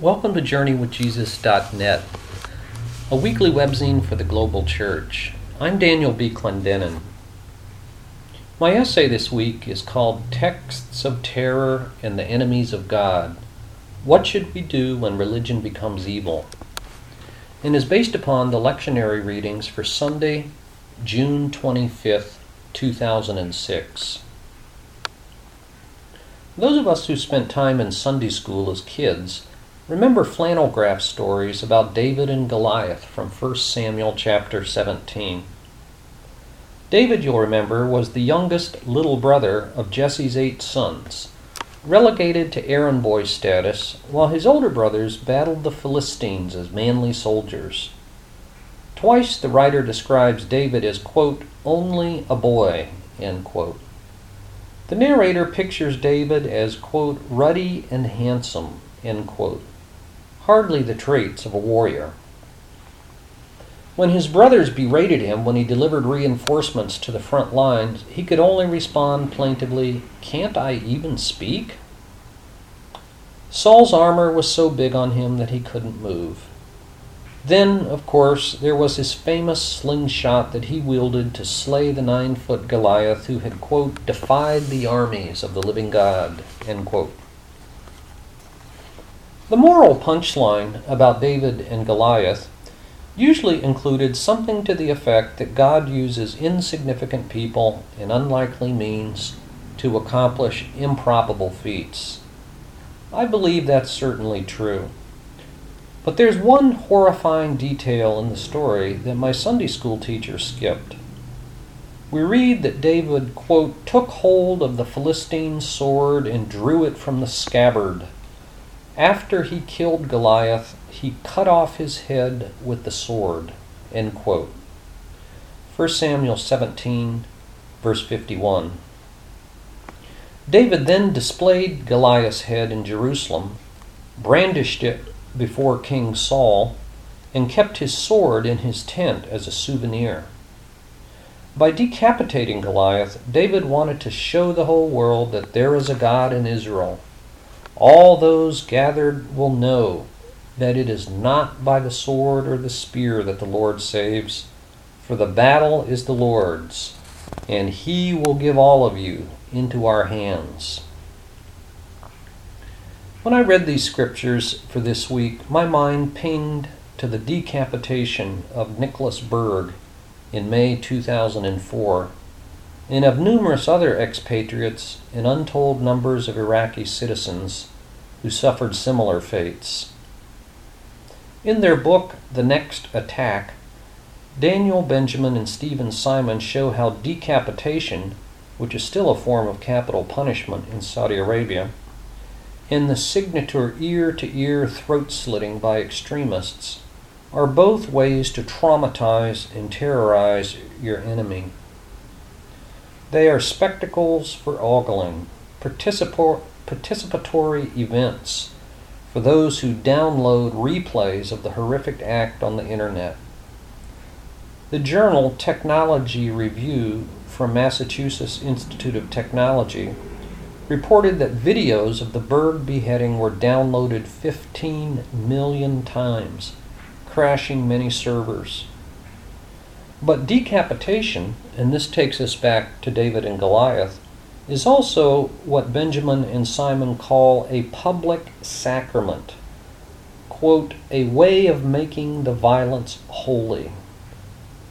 Welcome to JourneyWithJesus.net, a weekly webzine for the global church. I'm Daniel B. Clendenin. My essay this week is called Texts of Terror and the Enemies of God What Should We Do When Religion Becomes Evil? and is based upon the lectionary readings for Sunday, June 25th, 2006. Those of us who spent time in Sunday school as kids remember flannel graph stories about David and Goliath from 1 Samuel chapter 17. David, you'll remember, was the youngest little brother of Jesse's eight sons, relegated to errand boy status, while his older brothers battled the Philistines as manly soldiers. Twice the writer describes David as, quote, only a boy, end quote. The narrator pictures David as, quote, ruddy and handsome, end quote. Hardly the traits of a warrior. When his brothers berated him when he delivered reinforcements to the front lines, he could only respond plaintively, Can't I even speak? Saul's armor was so big on him that he couldn't move. Then, of course, there was his famous slingshot that he wielded to slay the nine foot Goliath who had, quote, defied the armies of the living God, end quote. The moral punchline about David and Goliath usually included something to the effect that God uses insignificant people and unlikely means to accomplish improbable feats. I believe that's certainly true. But there's one horrifying detail in the story that my Sunday school teacher skipped. We read that David, quote, took hold of the Philistine's sword and drew it from the scabbard. After he killed Goliath, he cut off his head with the sword. End quote. 1 Samuel 17, verse 51. David then displayed Goliath's head in Jerusalem, brandished it before King Saul, and kept his sword in his tent as a souvenir. By decapitating Goliath, David wanted to show the whole world that there is a God in Israel. All those gathered will know that it is not by the sword or the spear that the Lord saves, for the battle is the Lord's, and he will give all of you into our hands. When I read these scriptures for this week, my mind pinged to the decapitation of Nicholas Berg in May 2004 and of numerous other expatriates and untold numbers of Iraqi citizens who suffered similar fates. In their book, The Next Attack, Daniel Benjamin and Steven Simon show how decapitation, which is still a form of capital punishment in Saudi Arabia, and the signature ear to ear throat slitting by extremists are both ways to traumatize and terrorize your enemy. They are spectacles for ogling, participatory events for those who download replays of the horrific act on the internet. The journal Technology Review from Massachusetts Institute of Technology reported that videos of the Berg beheading were downloaded 15 million times, crashing many servers. But decapitation, and this takes us back to David and Goliath, is also what Benjamin and Simon call a public sacrament. Quote, a way of making the violence holy,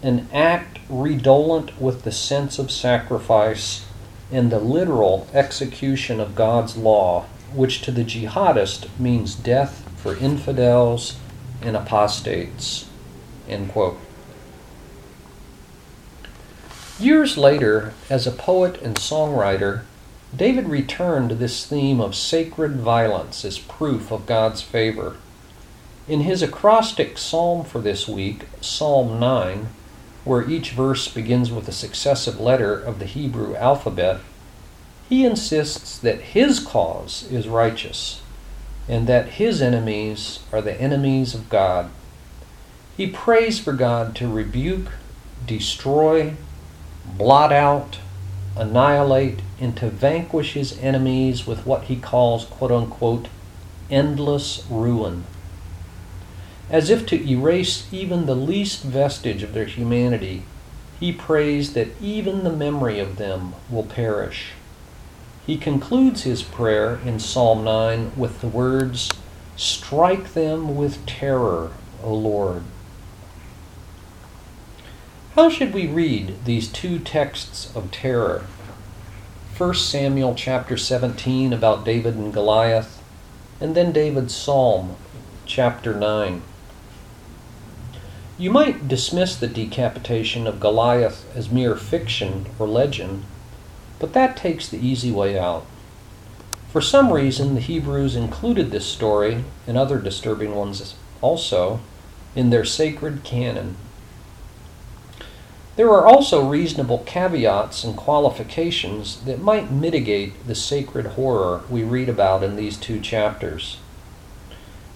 an act redolent with the sense of sacrifice and the literal execution of God's law, which to the jihadist means death for infidels and apostates. End quote. Years later, as a poet and songwriter, David returned to this theme of sacred violence as proof of God's favor. In his acrostic psalm for this week, Psalm 9, where each verse begins with a successive letter of the Hebrew alphabet, he insists that his cause is righteous and that his enemies are the enemies of God. He prays for God to rebuke, destroy, blot out, annihilate, and to vanquish his enemies with what he calls, quote unquote, endless ruin. As if to erase even the least vestige of their humanity, he prays that even the memory of them will perish. He concludes his prayer in Psalm 9 with the words, Strike them with terror, O Lord. How should we read these two texts of terror? 1 Samuel chapter 17 about David and Goliath, and then David's Psalm chapter 9. You might dismiss the decapitation of Goliath as mere fiction or legend, but that takes the easy way out. For some reason, the Hebrews included this story, and other disturbing ones also, in their sacred canon. There are also reasonable caveats and qualifications that might mitigate the sacred horror we read about in these two chapters.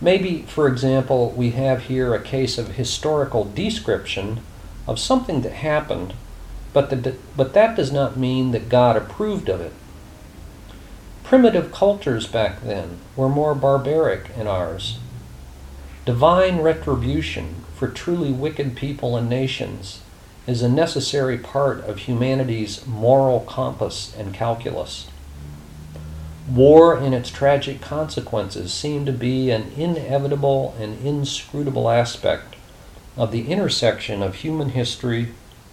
Maybe, for example, we have here a case of historical description of something that happened, but, the, but that does not mean that God approved of it. Primitive cultures back then were more barbaric than ours. Divine retribution for truly wicked people and nations is a necessary part of humanity's moral compass and calculus. War and its tragic consequences seem to be an inevitable and inscrutable aspect of the intersection of human history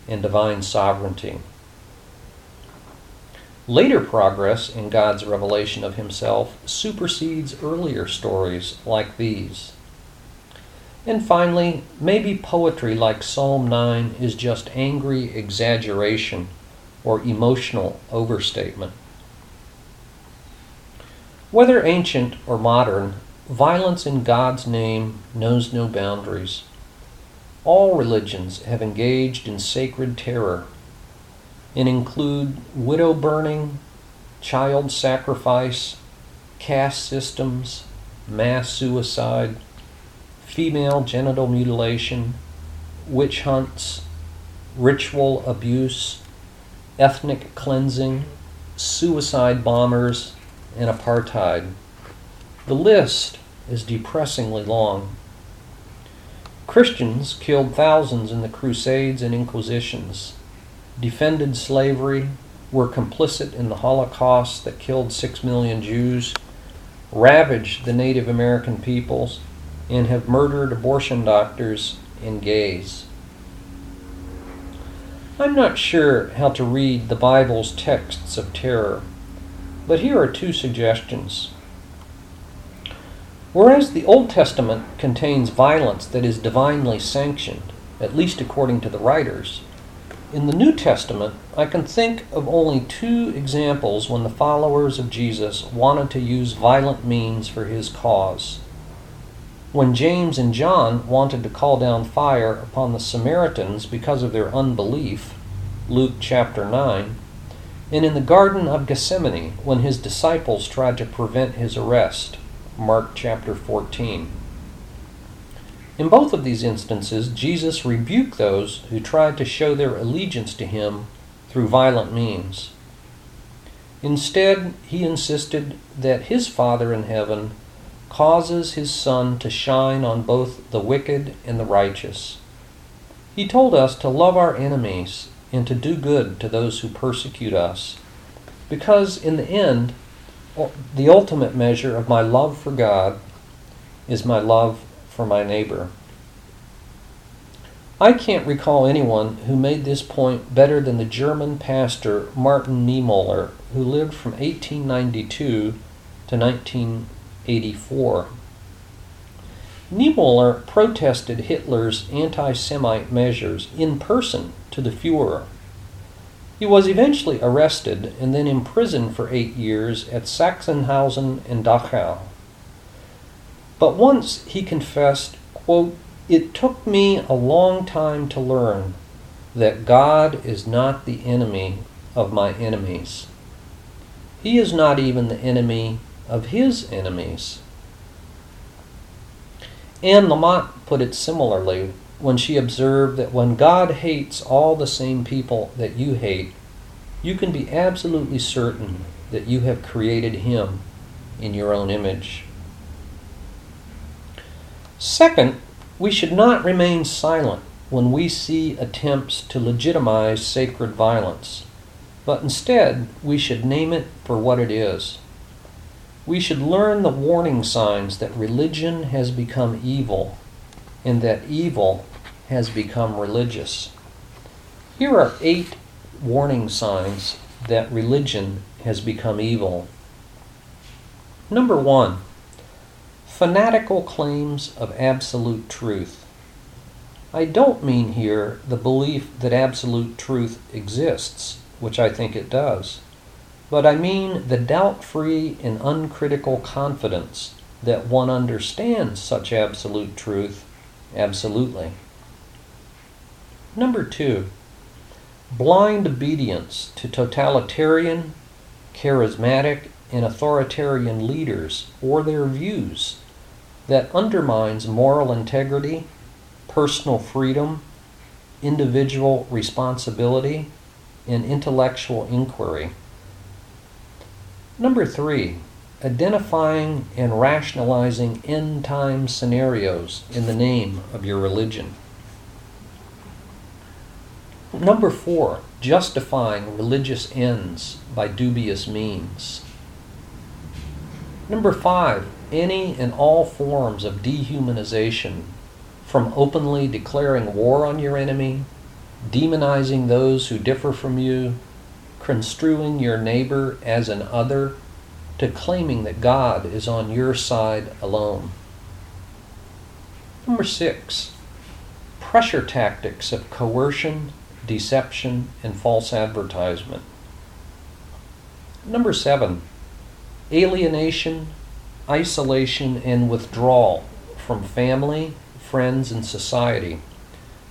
and divine sovereignty. Later progress in God's revelation of Himself supersedes earlier stories like these. And finally, maybe poetry like Psalm 9 is just angry exaggeration or emotional overstatement. Whether ancient or modern, violence in God's name knows no boundaries. All religions have engaged in sacred terror and include widow burning, child sacrifice, caste systems, mass suicide, female genital mutilation, witch hunts, ritual abuse, ethnic cleansing, suicide bombers, and apartheid. The list is depressingly long. Christians killed thousands in the Crusades and Inquisitions, defended slavery, were complicit in the Holocaust that killed six million Jews, ravaged the Native American peoples, and have murdered abortion doctors and gays. I'm not sure how to read the Bible's texts of terror. But here are two suggestions. Whereas the Old Testament contains violence that is divinely sanctioned, at least according to the writers, in the New Testament, I can think of only two examples when the followers of Jesus wanted to use violent means for his cause. When James and John wanted to call down fire upon the Samaritans because of their unbelief, Luke chapter 9, and in the Garden of Gethsemane when his disciples tried to prevent his arrest. Mark chapter 14. In both of these instances, Jesus rebuked those who tried to show their allegiance to him through violent means. Instead, he insisted that his Father in heaven causes his sun to shine on both the wicked and the righteous. He told us to love our enemies and to do good to those who persecute us. Because in the end, the ultimate measure of my love for God is my love for my neighbor. I can't recall anyone who made this point better than the German pastor Martin Niemöller, who lived from 1892 to 1984. Niemöller protested Hitler's anti Semite measures in person to the Fuhrer. He was eventually arrested and then imprisoned for eight years at Sachsenhausen and Dachau. But once he confessed, quote, It took me a long time to learn that God is not the enemy of my enemies. He is not even the enemy of his enemies. Anne Lamott put it similarly when she observed that when God hates all the same people that you hate, you can be absolutely certain that you have created him in your own image. Second, we should not remain silent when we see attempts to legitimize sacred violence, but instead we should name it for what it is. We should learn the warning signs that religion has become evil and that evil has become religious. Here are eight warning signs that religion has become evil. Number one, fanatical claims of absolute truth. I don't mean here the belief that absolute truth exists, which I think it does, but I mean the doubt free and uncritical confidence that one understands such absolute truth absolutely. Number two, blind obedience to totalitarian, charismatic, and authoritarian leaders or their views that undermines moral integrity, personal freedom, individual responsibility, and intellectual inquiry. Number three, identifying and rationalizing end time scenarios in the name of your religion. Number four, justifying religious ends by dubious means. Number five, any and all forms of dehumanization, from openly declaring war on your enemy, demonizing those who differ from you, construing your neighbor as an other, to claiming that God is on your side alone. Number six, pressure tactics of coercion, deception, and false advertisement. Number seven, alienation, isolation, and withdrawal from family, friends, and society,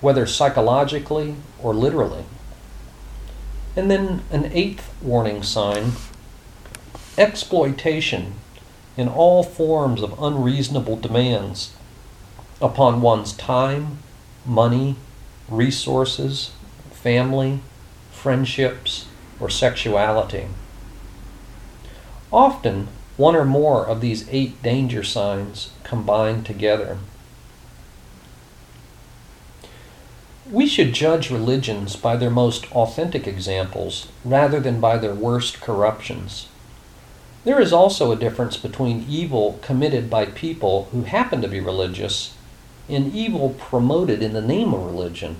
whether psychologically or literally. And then an eighth warning sign exploitation in all forms of unreasonable demands upon one's time, money, resources, family, friendships, or sexuality. Often, one or more of these eight danger signs combine together. We should judge religions by their most authentic examples rather than by their worst corruptions. There is also a difference between evil committed by people who happen to be religious and evil promoted in the name of religion.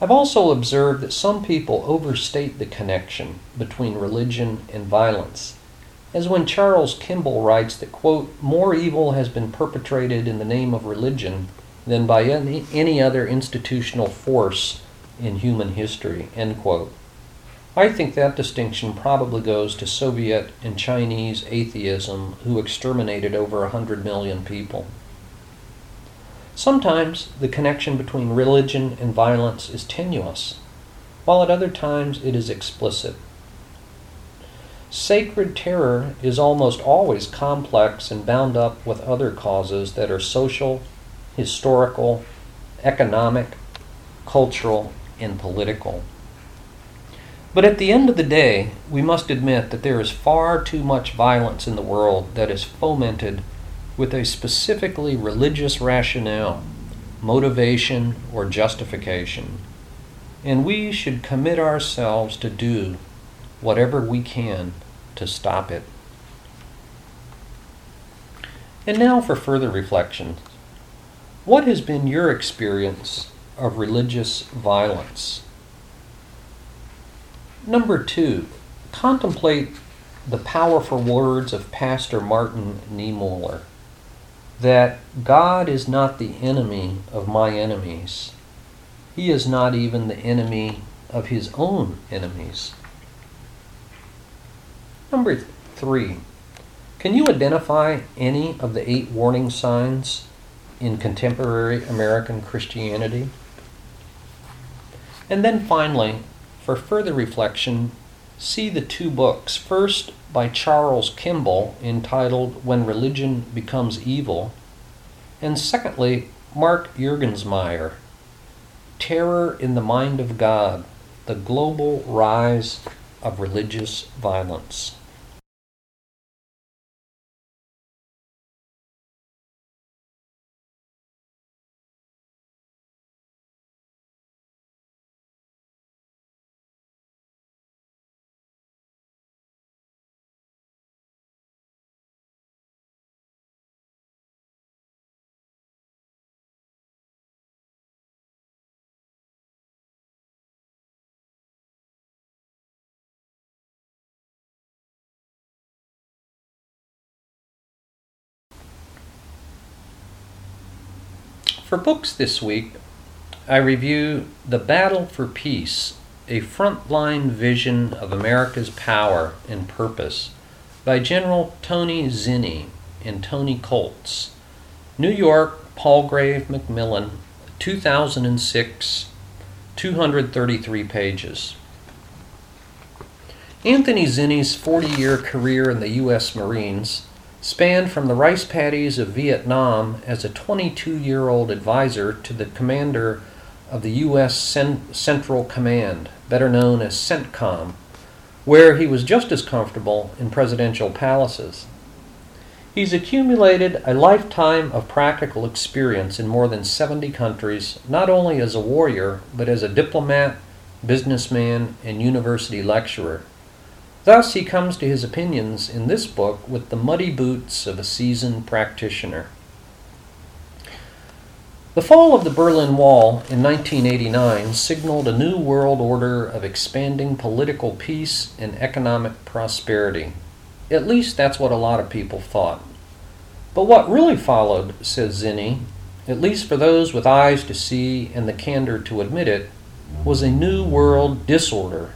I've also observed that some people overstate the connection between religion and violence, as when Charles Kimball writes that, quote, more evil has been perpetrated in the name of religion than by any, any other institutional force in human history, end quote. I think that distinction probably goes to Soviet and Chinese atheism, who exterminated over a 100 million people. Sometimes the connection between religion and violence is tenuous, while at other times it is explicit. Sacred terror is almost always complex and bound up with other causes that are social, historical, economic, cultural, and political. But at the end of the day, we must admit that there is far too much violence in the world that is fomented with a specifically religious rationale, motivation, or justification, and we should commit ourselves to do whatever we can to stop it. And now for further reflection. What has been your experience of religious violence? Number two, contemplate the powerful words of Pastor Martin Niemöller that God is not the enemy of my enemies. He is not even the enemy of his own enemies. Number three, can you identify any of the eight warning signs in contemporary American Christianity? And then finally, for further reflection, see the two books. First, by Charles Kimball, entitled When Religion Becomes Evil, and secondly, Mark Juergensmeyer, Terror in the Mind of God The Global Rise of Religious Violence. For books this week, I review The Battle for Peace, a frontline vision of America's power and purpose by General Tony Zinni and Tony Koltz. New York, Palgrave Macmillan, 2006, 233 pages. Anthony Zinni's 40 year career in the U.S. Marines spanned from the rice paddies of Vietnam as a 22 year old advisor to the commander of the U.S. Central Command, better known as CENTCOM, where he was just as comfortable in presidential palaces. He's accumulated a lifetime of practical experience in more than 70 countries, not only as a warrior, but as a diplomat, businessman, and university lecturer. Thus, he comes to his opinions in this book with the muddy boots of a seasoned practitioner. The fall of the Berlin Wall in 1989 signaled a new world order of expanding political peace and economic prosperity. At least that's what a lot of people thought. But what really followed, says Zinni, at least for those with eyes to see and the candor to admit it, was a new world disorder.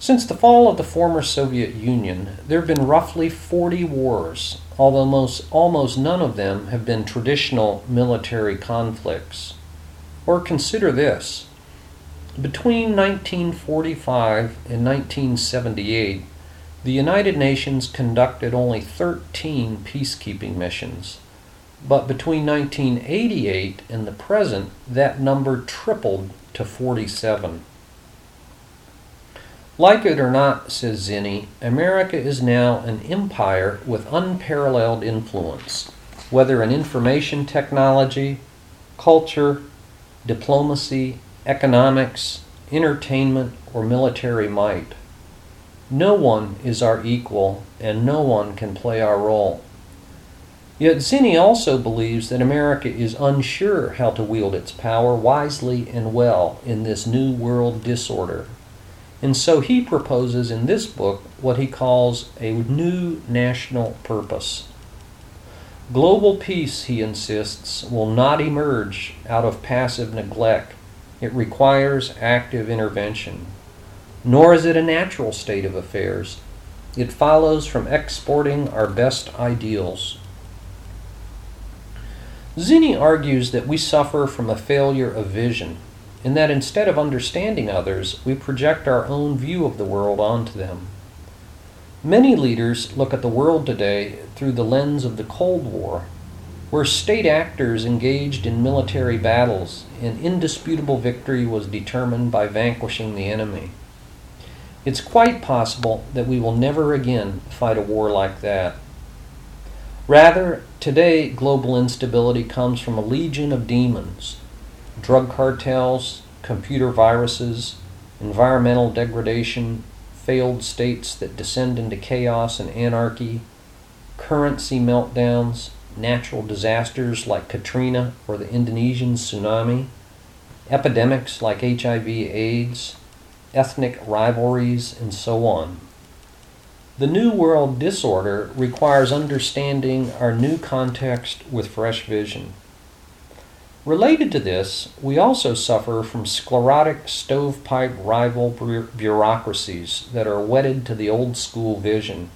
Since the fall of the former Soviet Union, there have been roughly 40 wars, although most, almost none of them have been traditional military conflicts. Or consider this between 1945 and 1978, the United Nations conducted only 13 peacekeeping missions, but between 1988 and the present, that number tripled to 47. Like it or not, says Zinni, America is now an empire with unparalleled influence, whether in information technology, culture, diplomacy, economics, entertainment, or military might. No one is our equal, and no one can play our role. Yet Zinni also believes that America is unsure how to wield its power wisely and well in this new world disorder. And so he proposes in this book what he calls a new national purpose. Global peace, he insists, will not emerge out of passive neglect. It requires active intervention nor is it a natural state of affairs. It follows from exporting our best ideals. Zinni argues that we suffer from a failure of vision, in that instead of understanding others, we project our own view of the world onto them. Many leaders look at the world today through the lens of the Cold War, where state actors engaged in military battles and indisputable victory was determined by vanquishing the enemy. It's quite possible that we will never again fight a war like that. Rather, today global instability comes from a legion of demons drug cartels, computer viruses, environmental degradation, failed states that descend into chaos and anarchy, currency meltdowns, natural disasters like Katrina or the Indonesian tsunami, epidemics like HIV AIDS, ethnic rivalries, and so on. The New World disorder requires understanding our new context with fresh vision. Related to this, we also suffer from sclerotic stovepipe rival bureaucracies that are wedded to the old school vision.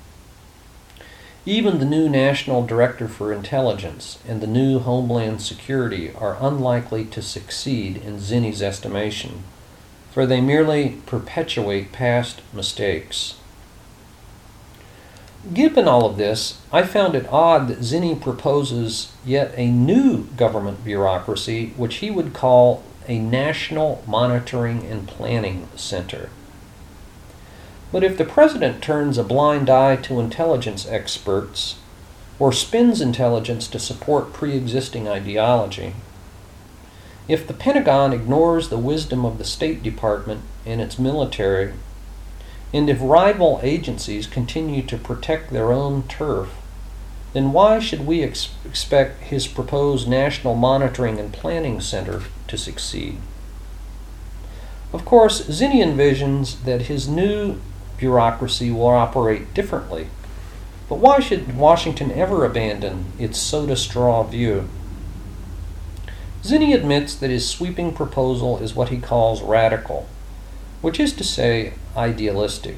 Even the new National Director for Intelligence and the new Homeland Security are unlikely to succeed in Zinni's estimation for they merely perpetuate past mistakes. Given all of this, I found it odd that Zinni proposes yet a new government bureaucracy, which he would call a National Monitoring and Planning Center. But if the president turns a blind eye to intelligence experts, or spins intelligence to support pre existing ideology, if the Pentagon ignores the wisdom of the State Department and its military, and if rival agencies continue to protect their own turf, then why should we ex- expect his proposed National Monitoring and Planning Center to succeed? Of course, Zinni envisions that his new bureaucracy will operate differently. But why should Washington ever abandon its soda straw view? Zinni admits that his sweeping proposal is what he calls radical, which is to say, idealistic.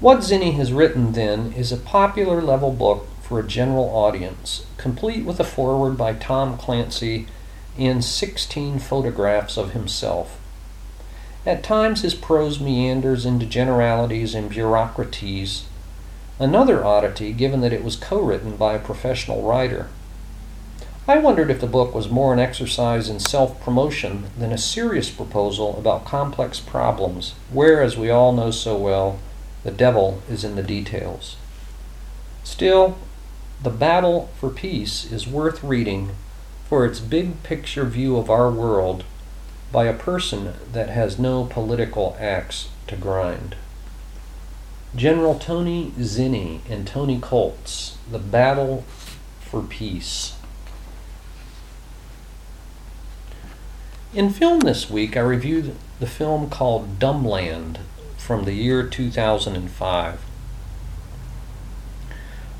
What Zinni has written, then, is a popular level book for a general audience, complete with a foreword by Tom Clancy and 16 photographs of himself. At times his prose meanders into generalities and bureaucraties, another oddity given that it was co written by a professional writer. I wondered if the book was more an exercise in self promotion than a serious proposal about complex problems, where, as we all know so well, the devil is in the details. Still, The Battle for Peace is worth reading for its big picture view of our world by a person that has no political axe to grind. General Tony Zinni and Tony Koltz, The Battle for Peace. In film this week, I reviewed the film called Dumbland from the year 2005.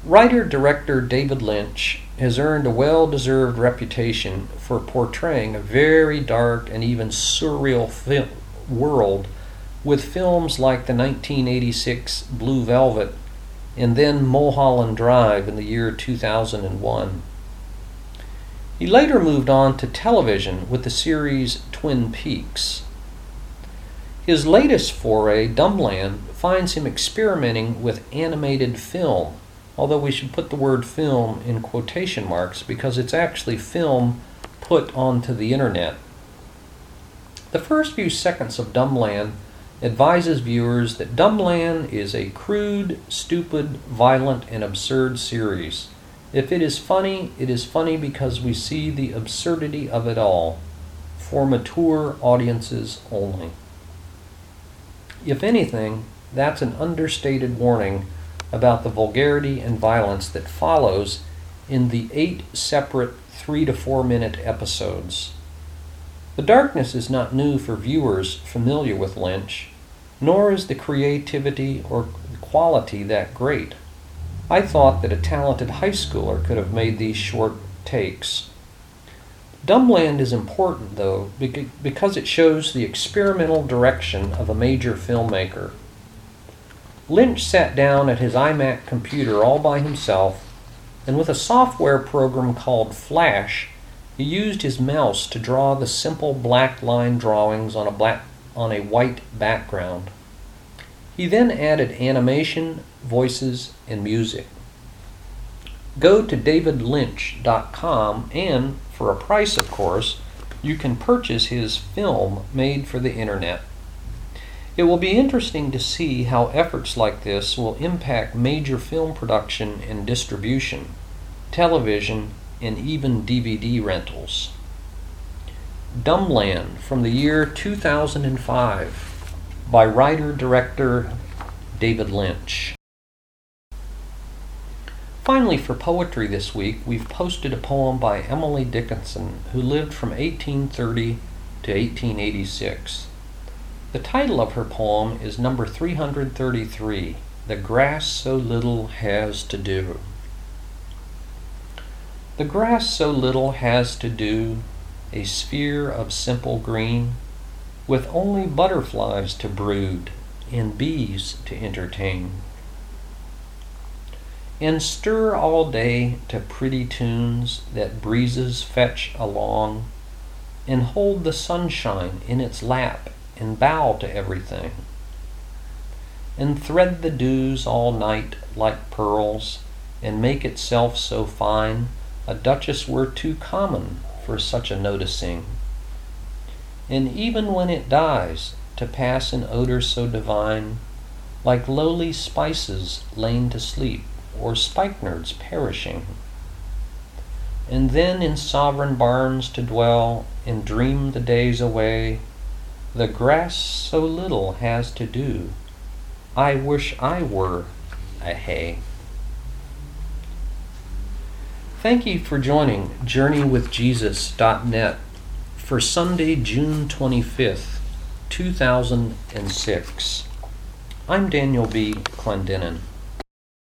Writer director David Lynch has earned a well deserved reputation for portraying a very dark and even surreal fil- world with films like the 1986 Blue Velvet and then Mulholland Drive in the year 2001. He later moved on to television with the series Twin Peaks. His latest foray, Dumbland, finds him experimenting with animated film, although we should put the word film in quotation marks because it's actually film put onto the internet. The first few seconds of Dumbland advises viewers that Dumbland is a crude, stupid, violent, and absurd series. If it is funny, it is funny because we see the absurdity of it all, for mature audiences only. If anything, that's an understated warning about the vulgarity and violence that follows in the eight separate three to four minute episodes. The darkness is not new for viewers familiar with Lynch, nor is the creativity or quality that great. I thought that a talented high schooler could have made these short takes. Dumbland is important, though, because it shows the experimental direction of a major filmmaker. Lynch sat down at his iMac computer all by himself, and with a software program called Flash, he used his mouse to draw the simple black line drawings on a, black, on a white background. He then added animation, voices, and music. Go to davidlynch.com and for a price, of course, you can purchase his film made for the internet. It will be interesting to see how efforts like this will impact major film production and distribution, television, and even DVD rentals. Dumbland from the year 2005 by writer director David Lynch. Finally, for poetry this week, we've posted a poem by Emily Dickinson, who lived from 1830 to 1886. The title of her poem is number 333 The Grass So Little Has to Do. The grass so little has to do, a sphere of simple green, with only butterflies to brood and bees to entertain and stir all day to pretty tunes that breezes fetch along, and hold the sunshine in its lap and bow to everything, and thread the dews all night like pearls, and make itself so fine a duchess were too common for such a noticing. And even when it dies, to pass in odor so divine, like lowly spices lain to sleep, or spikenards perishing. And then in sovereign barns to dwell and dream the days away, the grass so little has to do. I wish I were a hay. Thank you for joining JourneyWithJesus.net for Sunday, June 25th, 2006. I'm Daniel B. Clendenin.